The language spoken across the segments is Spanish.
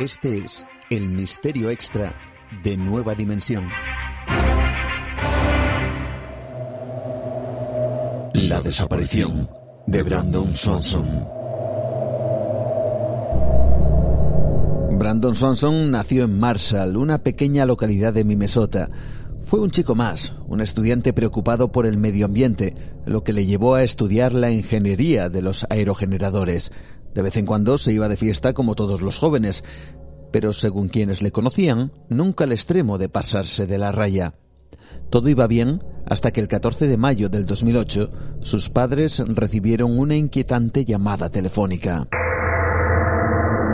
Este es el misterio extra de Nueva Dimensión. La desaparición de Brandon Swanson. Brandon Swanson nació en Marshall, una pequeña localidad de Minnesota. Fue un chico más, un estudiante preocupado por el medio ambiente, lo que le llevó a estudiar la ingeniería de los aerogeneradores. De vez en cuando se iba de fiesta como todos los jóvenes, pero según quienes le conocían, nunca al extremo de pasarse de la raya. Todo iba bien hasta que el 14 de mayo del 2008 sus padres recibieron una inquietante llamada telefónica.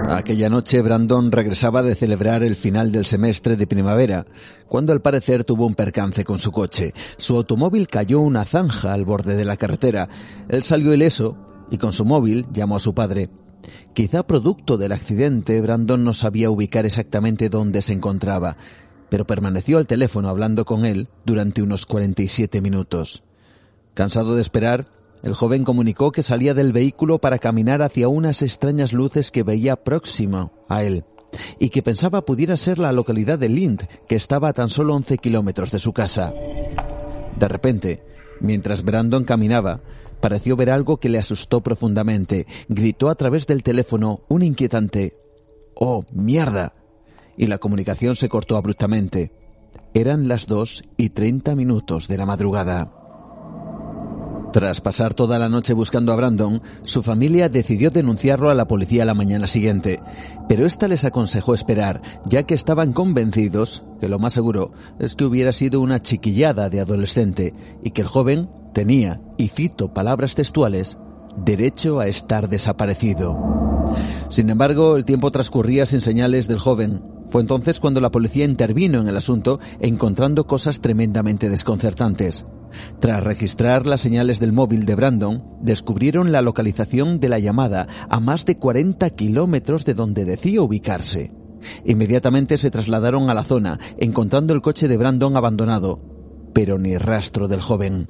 Aquella noche Brandon regresaba de celebrar el final del semestre de primavera, cuando al parecer tuvo un percance con su coche. Su automóvil cayó una zanja al borde de la carretera. Él salió ileso y con su móvil llamó a su padre. Quizá producto del accidente, Brandon no sabía ubicar exactamente dónde se encontraba, pero permaneció al teléfono hablando con él durante unos 47 minutos. Cansado de esperar, el joven comunicó que salía del vehículo para caminar hacia unas extrañas luces que veía próximo a él y que pensaba pudiera ser la localidad de Lind, que estaba a tan solo 11 kilómetros de su casa. De repente, mientras Brandon caminaba, pareció ver algo que le asustó profundamente. Gritó a través del teléfono un inquietante ¡Oh, mierda! Y la comunicación se cortó abruptamente. Eran las dos y treinta minutos de la madrugada. Tras pasar toda la noche buscando a Brandon, su familia decidió denunciarlo a la policía la mañana siguiente, pero ésta les aconsejó esperar, ya que estaban convencidos que lo más seguro es que hubiera sido una chiquillada de adolescente y que el joven tenía, y cito palabras textuales, derecho a estar desaparecido. Sin embargo, el tiempo transcurría sin señales del joven, fue entonces cuando la policía intervino en el asunto encontrando cosas tremendamente desconcertantes. Tras registrar las señales del móvil de Brandon, descubrieron la localización de la llamada a más de 40 kilómetros de donde decía ubicarse. Inmediatamente se trasladaron a la zona, encontrando el coche de Brandon abandonado, pero ni rastro del joven.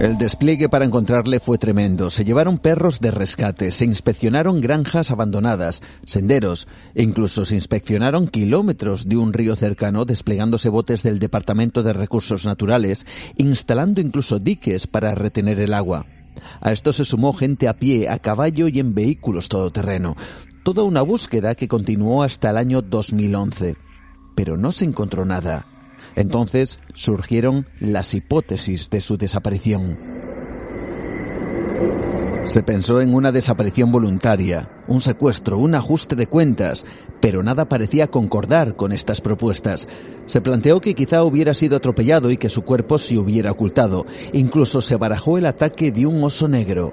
El despliegue para encontrarle fue tremendo. Se llevaron perros de rescate, se inspeccionaron granjas abandonadas, senderos, e incluso se inspeccionaron kilómetros de un río cercano desplegándose botes del Departamento de Recursos Naturales, instalando incluso diques para retener el agua. A esto se sumó gente a pie, a caballo y en vehículos todoterreno. Toda una búsqueda que continuó hasta el año 2011. Pero no se encontró nada. Entonces surgieron las hipótesis de su desaparición. Se pensó en una desaparición voluntaria, un secuestro, un ajuste de cuentas, pero nada parecía concordar con estas propuestas. Se planteó que quizá hubiera sido atropellado y que su cuerpo se hubiera ocultado. Incluso se barajó el ataque de un oso negro,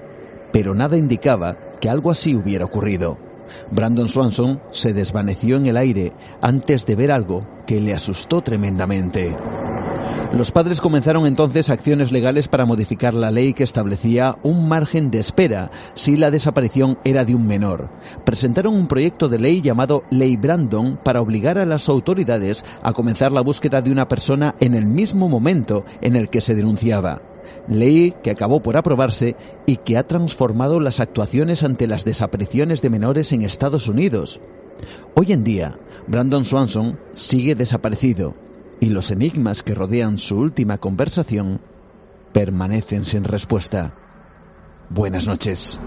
pero nada indicaba que algo así hubiera ocurrido. Brandon Swanson se desvaneció en el aire antes de ver algo que le asustó tremendamente. Los padres comenzaron entonces acciones legales para modificar la ley que establecía un margen de espera si la desaparición era de un menor. Presentaron un proyecto de ley llamado Ley Brandon para obligar a las autoridades a comenzar la búsqueda de una persona en el mismo momento en el que se denunciaba ley que acabó por aprobarse y que ha transformado las actuaciones ante las desapariciones de menores en Estados Unidos. Hoy en día, Brandon Swanson sigue desaparecido y los enigmas que rodean su última conversación permanecen sin respuesta. Buenas noches.